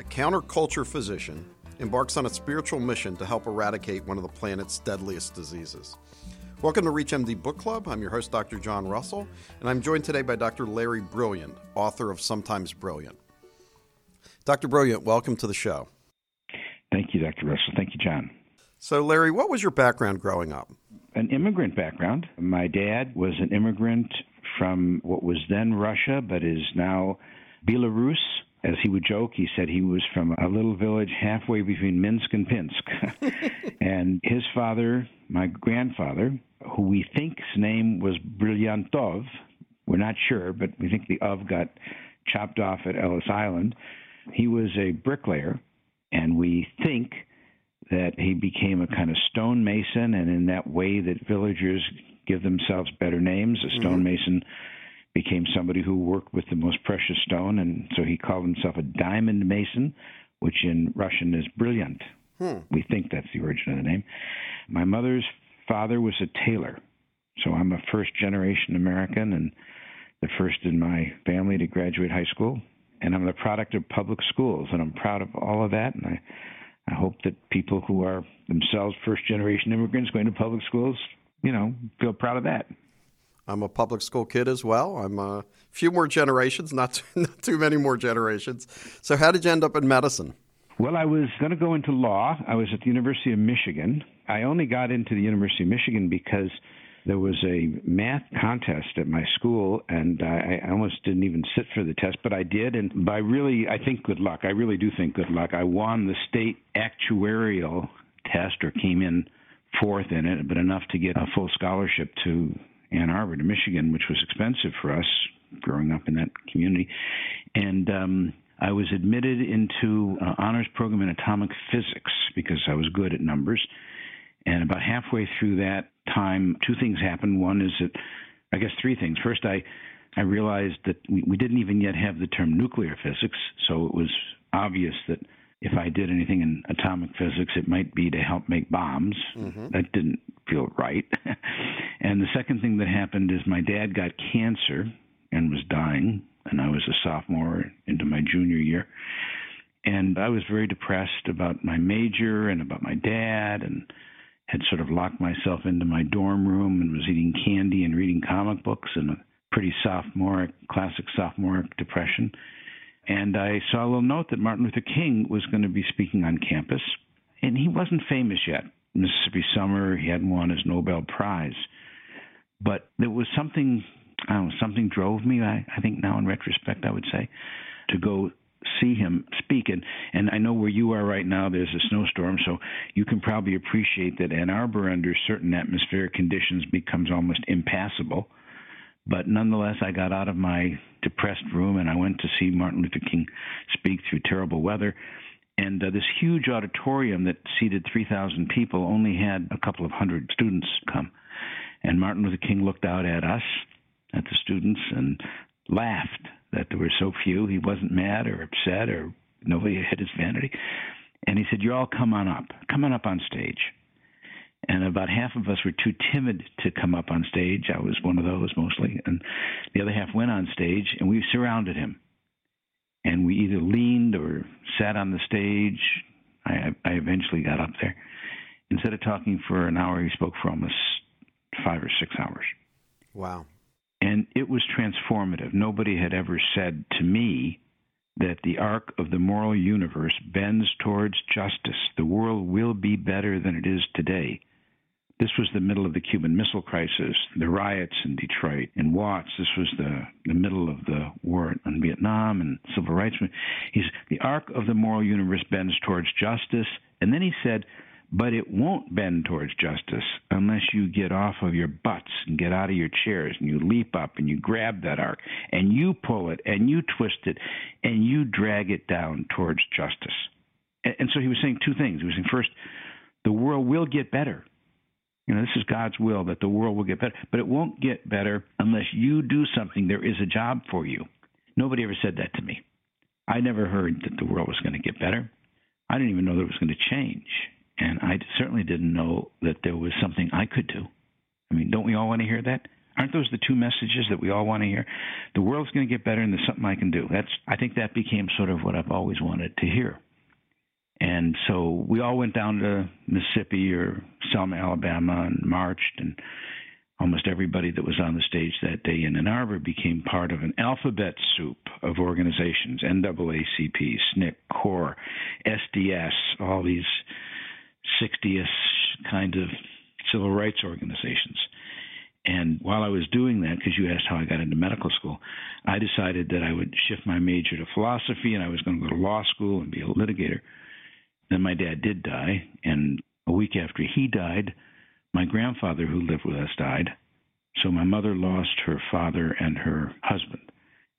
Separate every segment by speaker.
Speaker 1: a counterculture physician, embarks on a spiritual mission to help eradicate one of the planet's deadliest diseases. Welcome to ReachMD Book Club. I'm your host, Dr. John Russell, and I'm joined today by Dr. Larry Brilliant, author of Sometimes Brilliant. Dr. Brilliant, welcome to the show.
Speaker 2: Thank you, Dr. Russell. Thank you, John.
Speaker 1: So, Larry, what was your background growing up?
Speaker 2: An immigrant background. My dad was an immigrant from what was then Russia, but is now Belarus. As he would joke, he said he was from a little village halfway between Minsk and Pinsk. and his father, my grandfather, who we think's name was Brilliantov, we're not sure, but we think the of got chopped off at Ellis Island. He was a bricklayer, and we think that he became a kind of stonemason, and in that way that villagers give themselves better names, a mm-hmm. stonemason mm-hmm. Became somebody who worked with the most precious stone, and so he called himself a diamond mason, which in Russian is brilliant. Hmm. We think that's the origin of the name. My mother's father was a tailor, so I'm a first generation American and the first in my family to graduate high school. And I'm the product of public schools, and I'm proud of all of that. And I I hope that people who are themselves first generation immigrants going to public schools, you know, feel proud of that.
Speaker 1: I'm a public school kid as well. I'm a few more generations, not too, not too many more generations. So, how did you end up in medicine?
Speaker 2: Well, I was going to go into law. I was at the University of Michigan. I only got into the University of Michigan because there was a math contest at my school, and I, I almost didn't even sit for the test, but I did. And by really, I think good luck, I really do think good luck, I won the state actuarial test or came in fourth in it, but enough to get a full scholarship to Ann Arbor to Michigan, which was expensive for us growing up in that community. And um, I was admitted into an honors program in atomic physics because I was good at numbers. And about halfway through that time, two things happened. One is that, I guess, three things. First, I I realized that we, we didn't even yet have the term nuclear physics, so it was obvious that if I did anything in atomic physics, it might be to help make bombs. Mm-hmm. That didn't feel right. and the second thing that happened is my dad got cancer and was dying, and I was a sophomore into my junior year. And I was very depressed about my major and about my dad and had sort of locked myself into my dorm room and was eating candy and reading comic books and a pretty sophomoric, classic sophomoric depression. And I saw a little note that Martin Luther King was going to be speaking on campus, and he wasn't famous yet. Mississippi Summer, he hadn't won his Nobel Prize. But there was something, I don't know, something drove me, I, I think now in retrospect, I would say, to go see him speak. And, and I know where you are right now, there's a snowstorm, so you can probably appreciate that Ann Arbor, under certain atmospheric conditions, becomes almost impassable. But nonetheless, I got out of my depressed room and I went to see Martin Luther King speak through terrible weather. And uh, this huge auditorium that seated 3,000 people only had a couple of hundred students come. And Martin Luther King looked out at us, at the students, and laughed that there were so few. He wasn't mad or upset or nobody hit his vanity. And he said, You all come on up. Come on up on stage. And about half of us were too timid to come up on stage. I was one of those mostly. And the other half went on stage and we surrounded him. And we either leaned or sat on the stage. I, I eventually got up there. Instead of talking for an hour, he spoke for almost five or six hours.
Speaker 1: Wow.
Speaker 2: And it was transformative. Nobody had ever said to me that the arc of the moral universe bends towards justice. The world will be better than it is today. This was the middle of the Cuban Missile Crisis, the riots in Detroit and Watts. This was the, the middle of the war in Vietnam and civil rights. He's the arc of the moral universe bends towards justice. And then he said, but it won't bend towards justice unless you get off of your butts and get out of your chairs and you leap up and you grab that arc and you pull it and you twist it and you drag it down towards justice. And, so he was saying two things. He was saying, first, the world will get better. You know, this is God's will that the world will get better, but it won't get better unless you do something. There is a job for you. Nobody ever said that to me. I never heard that the world was going to get better. I didn't even know that it was going to change. And I certainly didn't know that there was something I could do. I mean, don't we all want to hear that? Aren't those the two messages that we all want to hear? The world's going to get better, and there's something I can do. That's I think that became sort of what I've always wanted to hear. And so we all went down to Mississippi or Selma, Alabama, and marched, and almost everybody that was on the stage that day in Ann Arbor became part of an alphabet soup of organizations NAACP, SNCC, CORE, SDS, all these 60ish kind of civil rights organizations. And while I was doing that, because you asked how I got into medical school, I decided that I would shift my major to philosophy and I was going to go to law school and be a litigator. Then my dad did die, and a week after he died, my grandfather, who lived with us, died. So my mother lost her father and her husband.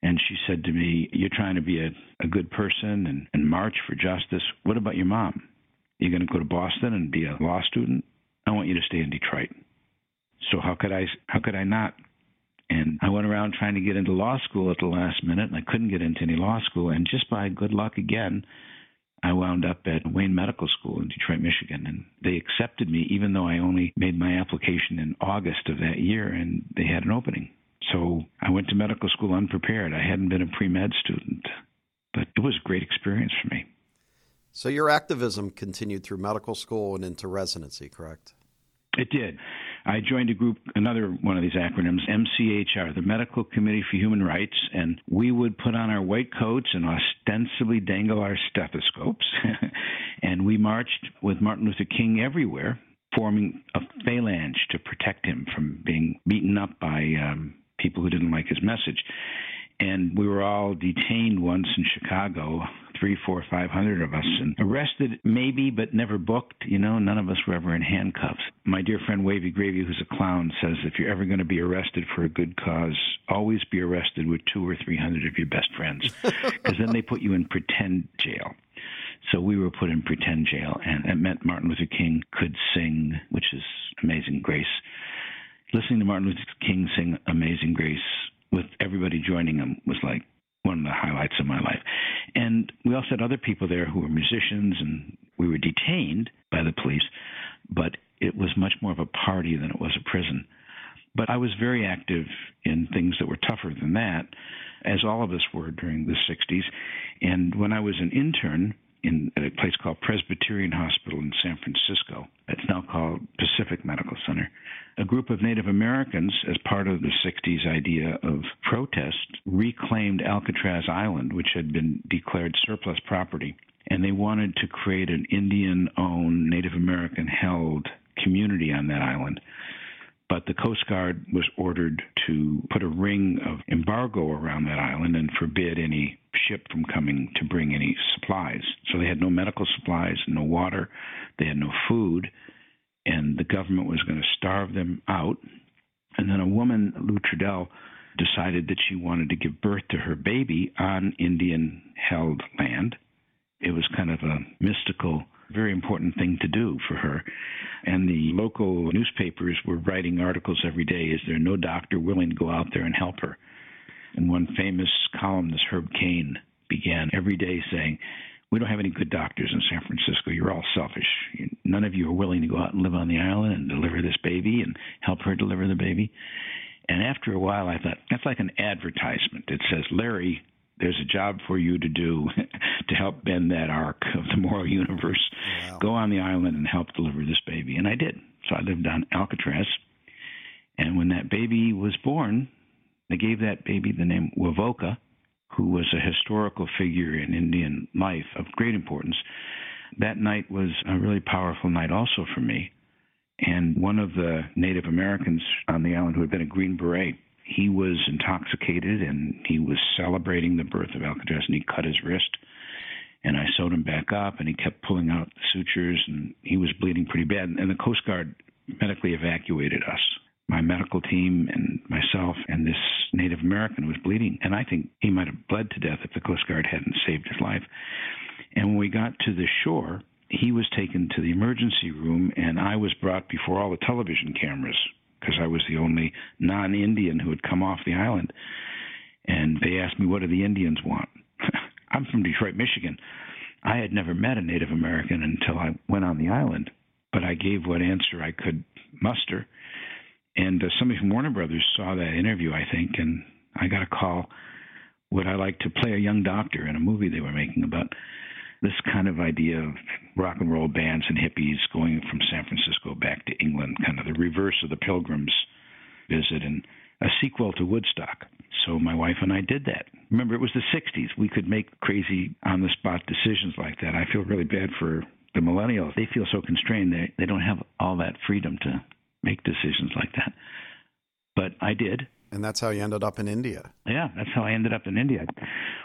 Speaker 2: And she said to me, You're trying to be a, a good person and, and march for justice. What about your mom? You're going to go to Boston and be a law student? I want you to stay in Detroit. So how could I how could I not? And I went around trying to get into law school at the last minute and I couldn't get into any law school and just by good luck again I wound up at Wayne Medical School in Detroit, Michigan, and they accepted me even though I only made my application in August of that year and they had an opening. So I went to medical school unprepared. I hadn't been a pre med student, but it was a great experience for me.
Speaker 1: So your activism continued through medical school and into residency, correct?
Speaker 2: It did. I joined a group, another one of these acronyms, MCHR, the Medical Committee for Human Rights, and we would put on our white coats and ostensibly dangle our stethoscopes. and we marched with Martin Luther King everywhere, forming a phalanx to protect him from being beaten up by um, people who didn't like his message and we were all detained once in Chicago, three, four, five hundred of us, and arrested maybe, but never booked. You know, none of us were ever in handcuffs. My dear friend Wavy Gravy, who's a clown, says if you're ever going to be arrested for a good cause, always be arrested with two or three hundred of your best friends, because then they put you in pretend jail. So we were put in pretend jail, and it meant Martin Luther King could sing, which is Amazing Grace. Listening to Martin Luther King sing Amazing Grace with everybody joining him was like one of the highlights of my life. And we also had other people there who were musicians, and we were detained by the police, but it was much more of a party than it was a prison. But I was very active in things that were tougher than that, as all of us were during the 60s. And when I was an intern, in a place called Presbyterian Hospital in San Francisco. It's now called Pacific Medical Center. A group of Native Americans, as part of the 60s idea of protest, reclaimed Alcatraz Island, which had been declared surplus property, and they wanted to create an Indian owned, Native American held community on that island but the Coast Guard was ordered to put a ring of embargo around that island and forbid any ship from coming to bring any supplies. So they had no medical supplies, no water, they had no food, and the government was going to starve them out. And then a woman, Lou Trudell, decided that she wanted to give birth to her baby on Indian held land. It was kind of a mystical very important thing to do for her. And the local newspapers were writing articles every day is there no doctor willing to go out there and help her? And one famous columnist, Herb Caen, began every day saying, We don't have any good doctors in San Francisco. You're all selfish. None of you are willing to go out and live on the island and deliver this baby and help her deliver the baby. And after a while, I thought, that's like an advertisement. It says, Larry, there's a job for you to do to help bend that arc of the moral universe. Wow. Go on the island and help deliver this baby. And I did. So I lived on Alcatraz. And when that baby was born, they gave that baby the name Wovoka, who was a historical figure in Indian life of great importance. That night was a really powerful night also for me. And one of the Native Americans on the island who had been a Green Beret he was intoxicated and he was celebrating the birth of Alcatraz and he cut his wrist. And I sewed him back up and he kept pulling out the sutures and he was bleeding pretty bad. And the Coast Guard medically evacuated us. My medical team and myself and this Native American was bleeding. And I think he might have bled to death if the Coast Guard hadn't saved his life. And when we got to the shore, he was taken to the emergency room and I was brought before all the television cameras because I was the only non Indian who had come off the island. And they asked me, What do the Indians want? I'm from Detroit, Michigan. I had never met a Native American until I went on the island, but I gave what answer I could muster. And uh, somebody from Warner Brothers saw that interview, I think, and I got a call. Would I like to play a young doctor in a movie they were making about this kind of idea of rock and roll bands and hippies going from San Francisco back to England, kind of the reverse of the Pilgrims visit, and a sequel to Woodstock. So my wife and I did that. Remember, it was the 60s. We could make crazy on the spot decisions like that. I feel really bad for the millennials. They feel so constrained. They, they don't have all that freedom to make decisions like that. But I did.
Speaker 1: And that's how you ended up in India.
Speaker 2: Yeah, that's how I ended up in India.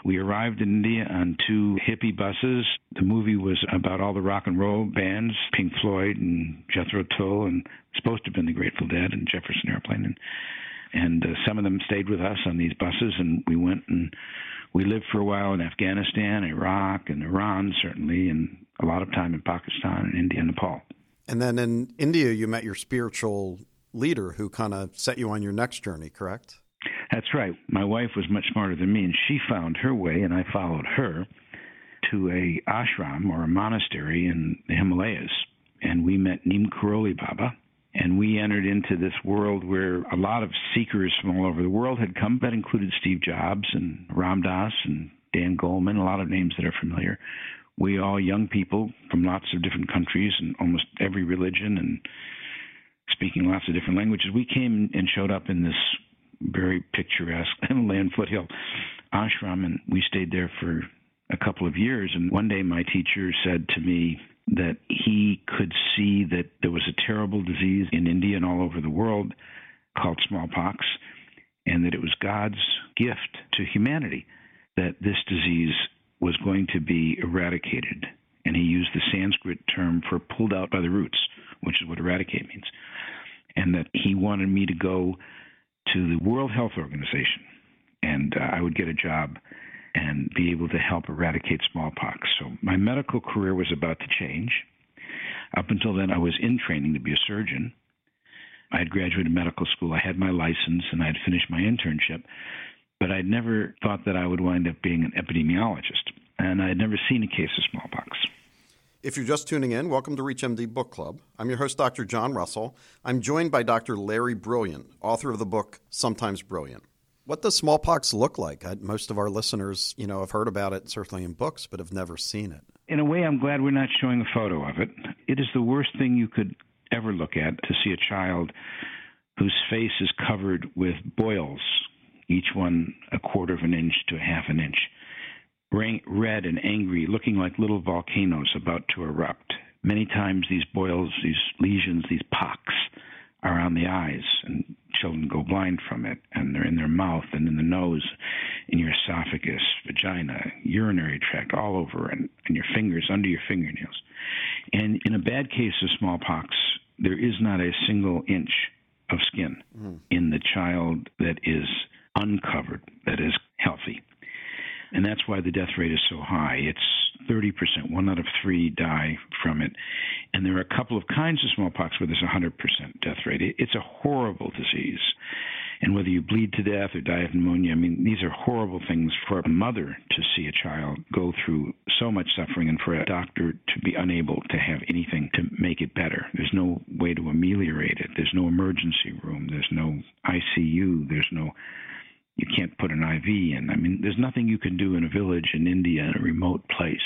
Speaker 2: We arrived in India on two hippie buses. The movie was about all the rock and roll bands, Pink Floyd and Jethro Tull, and supposed to have been the Grateful Dead and Jefferson Airplane. And, and uh, some of them stayed with us on these buses, and we went and we lived for a while in Afghanistan, Iraq, and Iran, certainly, and a lot of time in Pakistan and India and Nepal.
Speaker 1: And then in India, you met your spiritual leader who kind of set you on your next journey, correct?
Speaker 2: That's right. My wife was much smarter than me, and she found her way, and I followed her to a ashram or a monastery in the Himalayas. And we met Neem Karoli Baba, and we entered into this world where a lot of seekers from all over the world had come. That included Steve Jobs and Ram Dass and Dan Goleman, a lot of names that are familiar. We all young people from lots of different countries and almost every religion and speaking lots of different languages. We came and showed up in this very picturesque Himalayan foothill ashram, and we stayed there for a couple of years. And one day, my teacher said to me that he could see that there was a terrible disease in India and all over the world called smallpox, and that it was God's gift to humanity that this disease was going to be eradicated. And he used the Sanskrit term for pulled out by the roots, which is what eradicate means and that he wanted me to go to the World Health Organization and uh, I would get a job and be able to help eradicate smallpox. So my medical career was about to change. Up until then, I was in training to be a surgeon. I had graduated medical school, I had my license, and I had finished my internship, but I'd never thought that I would wind up being an epidemiologist, and I had never seen a case of smallpox.
Speaker 1: If you're just tuning in, welcome to ReachMD Book Club. I'm your host, Dr. John Russell. I'm joined by Dr. Larry Brilliant, author of the book Sometimes Brilliant. What does smallpox look like? I, most of our listeners, you know, have heard about it certainly in books, but have never seen it.
Speaker 2: In a way, I'm glad we're not showing a photo of it. It is the worst thing you could ever look at to see a child whose face is covered with boils, each one a quarter of an inch to a half an inch red and angry, looking like little volcanoes about to erupt. Many times, these boils, these lesions, these pocks are on the eyes, and children go blind from it, and they're in their mouth and in the nose, in your esophagus, vagina, urinary tract, all over, and, and your fingers, under your fingernails. And in a bad case of smallpox, there is not a single inch of skin mm. in the child that is uncovered, that is healthy and that's why the death rate is so high. It's 30%. One out of three die from it. And there are a couple of kinds of smallpox where there's a 100% death rate. It's a horrible disease. And whether you bleed to death or die of pneumonia, I mean, these are horrible things for a mother to see a child go through so much suffering and for a doctor to be unable to have anything to make it better. There's no way to ameliorate it. There's no emergency room. There's no ICU. There's no you can't put an IV in. I mean, there's nothing you can do in a village in India, in a remote place,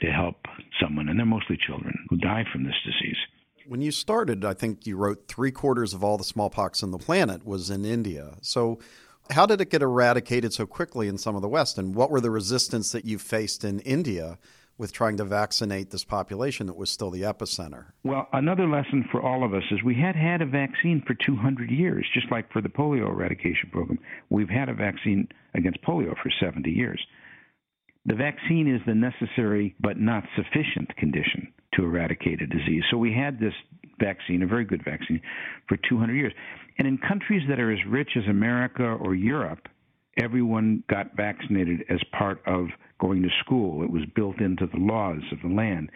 Speaker 2: to help someone, and they're mostly children who die from this disease.
Speaker 1: When you started, I think you wrote three quarters of all the smallpox on the planet was in India. So, how did it get eradicated so quickly in some of the West, and what were the resistance that you faced in India with trying to vaccinate this population that was still the epicenter.
Speaker 2: Well, another lesson for all of us is we had had a vaccine for 200 years, just like for the polio eradication program. We've had a vaccine against polio for 70 years. The vaccine is the necessary but not sufficient condition to eradicate a disease. So we had this vaccine, a very good vaccine, for 200 years. And in countries that are as rich as America or Europe, everyone got vaccinated as part of going to school. It was built into the laws of the land.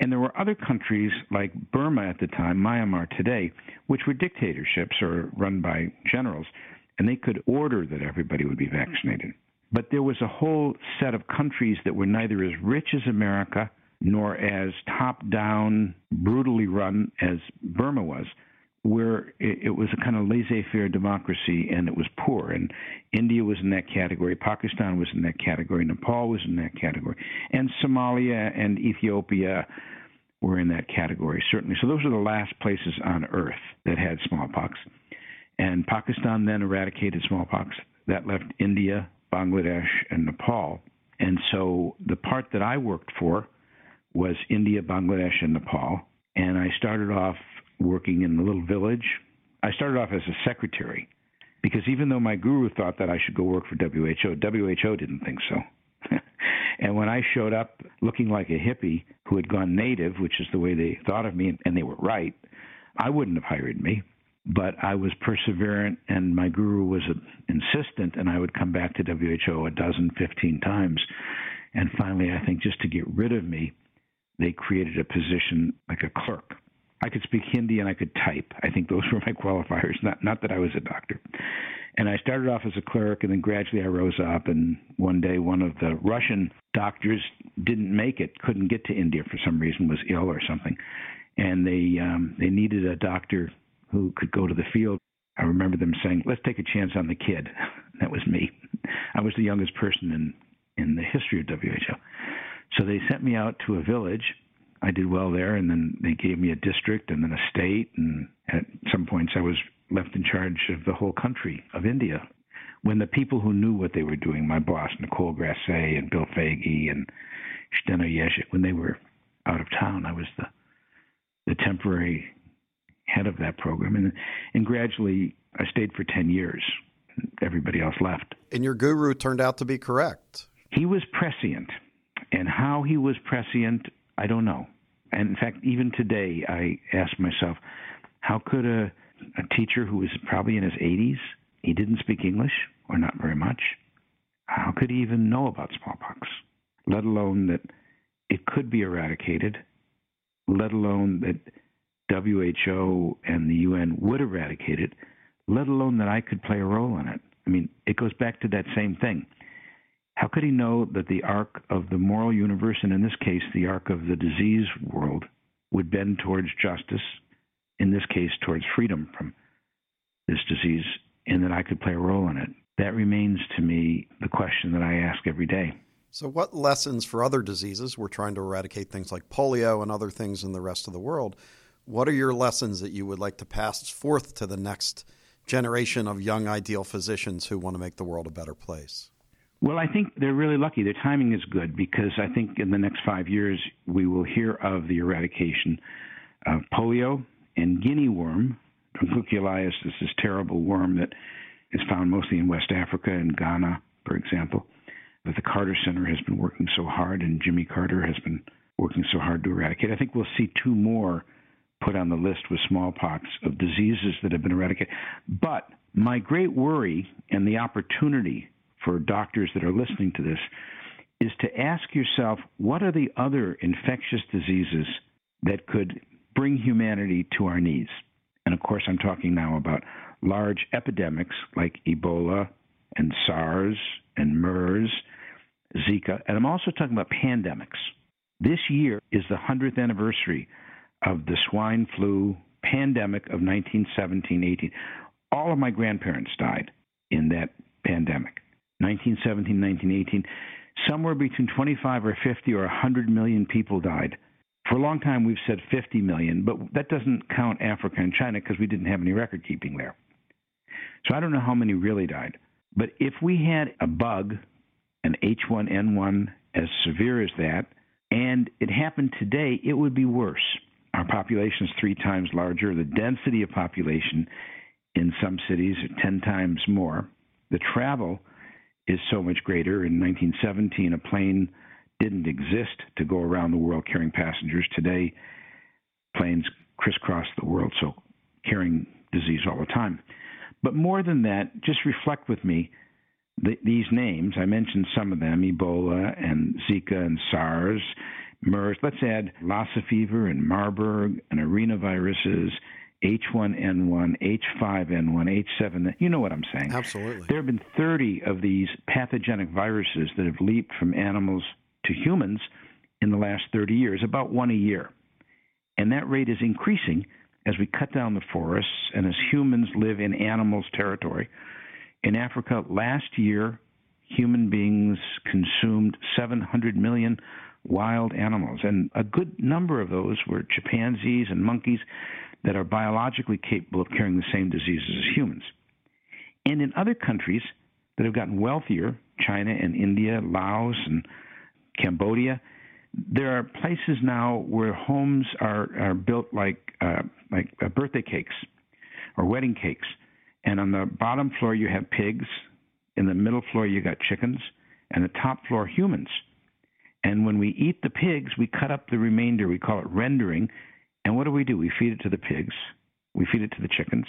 Speaker 2: And there were other countries like Burma at the time, Myanmar today, which were dictatorships or run by generals, and they could order that everybody would be vaccinated. But there was a whole set of countries that were neither as rich as America nor as top down, brutally run as Burma was, where it, it was a kind of laissez faire democracy and it was poor. And India was in that category, Pakistan was in that category, Nepal was in that category, and Somalia and Ethiopia were in that category, certainly. So those are the last places on earth that had smallpox. And Pakistan then eradicated smallpox. That left India, Bangladesh, and Nepal. And so the part that I worked for was India, Bangladesh, and Nepal. And I started off working in the little village. I started off as a secretary because even though my guru thought that I should go work for WHO, WHO didn't think so. and when I showed up looking like a hippie who had gone native, which is the way they thought of me, and they were right, I wouldn't have hired me. But I was perseverant, and my guru was insistent, and I would come back to WHO a dozen, 15 times. And finally, I think just to get rid of me, they created a position like a clerk I could speak Hindi and I could type. I think those were my qualifiers. Not not that I was a doctor. And I started off as a clerk, and then gradually I rose up. And one day, one of the Russian doctors didn't make it, couldn't get to India for some reason, was ill or something, and they um, they needed a doctor who could go to the field. I remember them saying, "Let's take a chance on the kid." That was me. I was the youngest person in in the history of WHO. So they sent me out to a village I did well there, and then they gave me a district and then a state, and at some points I was left in charge of the whole country of India. When the people who knew what they were doing, my boss Nicole Grasset and Bill Foege and Zdenek Jezek, when they were out of town, I was the the temporary head of that program, and and gradually I stayed for ten years. Everybody else left.
Speaker 1: And your guru turned out to be correct.
Speaker 2: He was prescient, and how he was prescient I don't know. And in fact, even today, I ask myself, how could a, a teacher who was probably in his 80s, he didn't speak English or not very much, how could he even know about smallpox? Let alone that it could be eradicated, let alone that WHO and the UN would eradicate it, let alone that I could play a role in it. I mean, it goes back to that same thing. How could he know that the arc of the moral universe, and in this case, the arc of the disease world, would bend towards justice, in this case, towards freedom from this disease, and that I could play a role in it? That remains to me the question that I ask every day.
Speaker 1: So, what lessons for other diseases? We're trying to eradicate things like polio and other things in the rest of the world. What are your lessons that you would like to pass forth to the next generation of young ideal physicians who want to make the world a better place?
Speaker 2: Well, I think they're really lucky. Their timing is good because I think in the next five years we will hear of the eradication of polio and guinea worm. Dracunculiasis is this terrible worm that is found mostly in West Africa and Ghana, for example. But the Carter Center has been working so hard, and Jimmy Carter has been working so hard to eradicate. I think we'll see two more put on the list with smallpox of diseases that have been eradicated. But my great worry and the opportunity for doctors that are listening to this is to ask yourself what are the other infectious diseases that could bring humanity to our knees? And of course, I'm talking now about large epidemics like Ebola and SARS and MERS, Zika, and I'm also talking about pandemics. This year is the 100th anniversary of the swine flu pandemic of 1917 18. All of my grandparents died in that pandemic. 1917, 1918, somewhere between 25 or 50 or 100 million people died. For a long time, we've said 50 million, but that doesn't count Africa and China because we didn't have any record keeping there. So I don't know how many really died. But if we had a bug, an H1N1 as severe as that, and it happened today, it would be worse. Our population is three times larger. The density of population in some cities are 10 times more. The travel is so much greater. In 1917, a plane didn't exist to go around the world carrying passengers. Today, planes crisscross the world, so carrying disease all the time. But more than that, just reflect with me the, these names. I mentioned some of them Ebola and Zika and SARS, MERS. Let's add Lassa fever and Marburg and arenaviruses H1N1, H5N1, H7. You know what I'm saying.
Speaker 1: Absolutely.
Speaker 2: There have been 30 of these pathogenic viruses that have leaped from animals to humans in the last 30 years, about one a year. And that rate is increasing as we cut down the forests and as humans live in animals' territory. In Africa, last year, human beings consumed 700 million wild animals, and a good number of those were chimpanzees and monkeys that are biologically capable of carrying the same diseases as humans. And in other countries that have gotten wealthier, China and India, Laos and Cambodia, there are places now where homes are, are built like uh, like uh, birthday cakes or wedding cakes, and on the bottom floor you have pigs, in the middle floor you got chickens, and the top floor humans. And when we eat the pigs, we cut up the remainder. We call it rendering. And what do we do? We feed it to the pigs. We feed it to the chickens.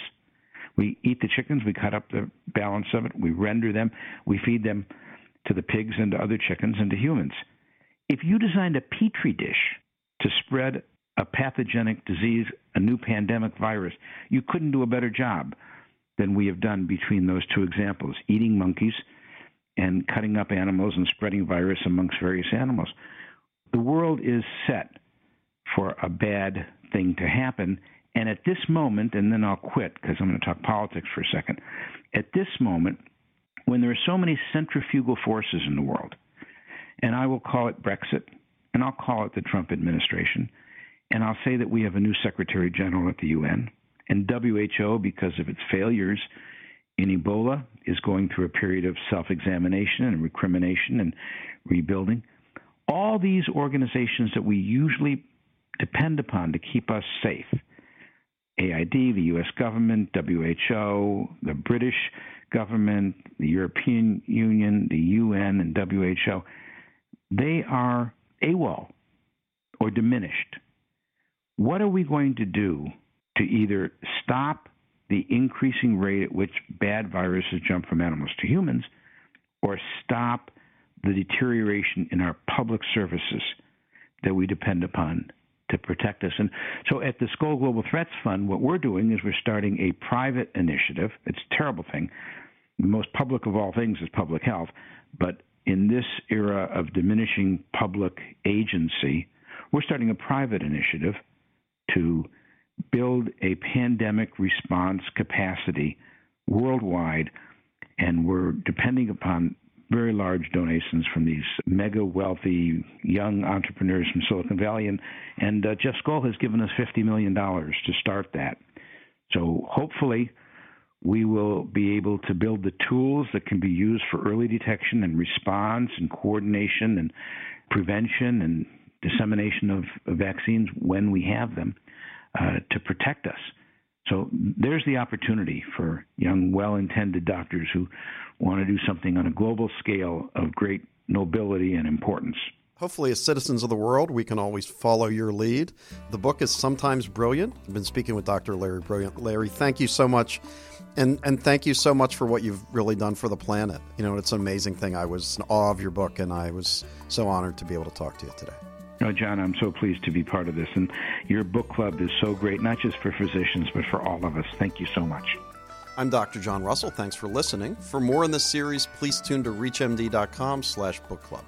Speaker 2: We eat the chickens. We cut up the balance of it. We render them. We feed them to the pigs and to other chickens and to humans. If you designed a petri dish to spread a pathogenic disease, a new pandemic virus, you couldn't do a better job than we have done between those two examples eating monkeys and cutting up animals and spreading virus amongst various animals. The world is set for a bad thing to happen. And at this moment, and then I'll quit because I'm going to talk politics for a second. At this moment, when there are so many centrifugal forces in the world, and I will call it Brexit, and I'll call it the Trump administration, and I'll say that we have a new Secretary General at the UN, and WHO, because of its failures in Ebola, is going through a period of self examination and recrimination and rebuilding. All these organizations that we usually depend upon to keep us safe AID, the US government, WHO, the British government, the European Union, the UN, and WHO they are AWOL or diminished. What are we going to do to either stop the increasing rate at which bad viruses jump from animals to humans or stop the deterioration in our public services that we depend upon to protect us. And so at the Skoll Global Threats Fund, what we're doing is we're starting a private initiative. It's a terrible thing. The most public of all things is public health, but in this era of diminishing public agency, we're starting a private initiative to build a pandemic response capacity worldwide, and we're depending upon very large donations from these mega wealthy young entrepreneurs from Silicon Valley, and and uh, Jeff Skoll has given us fifty million dollars to start that. So hopefully we will be able to build the tools that can be used for early detection and response and coordination and prevention and dissemination of, of vaccines when we have them uh, to protect us. So there's the opportunity for young, well intended doctors who want to do something on a global scale of great nobility and importance.
Speaker 1: Hopefully, as citizens of the world, we can always follow your lead. The book is sometimes brilliant. I've been speaking with Dr. Larry Brilliant. Larry, thank you so much. And, and thank you so much for what you've really done for the planet. You know, it's an amazing thing. I was in awe of your book, and I was so honored to be able to talk to you today.
Speaker 2: Oh, John, I'm so pleased to be part of this. And your book club is so great, not just for physicians, but for all of us. Thank you so much.
Speaker 1: I'm Dr. John Russell. Thanks for listening. For more in this series, please tune to reachmd.com slash book club.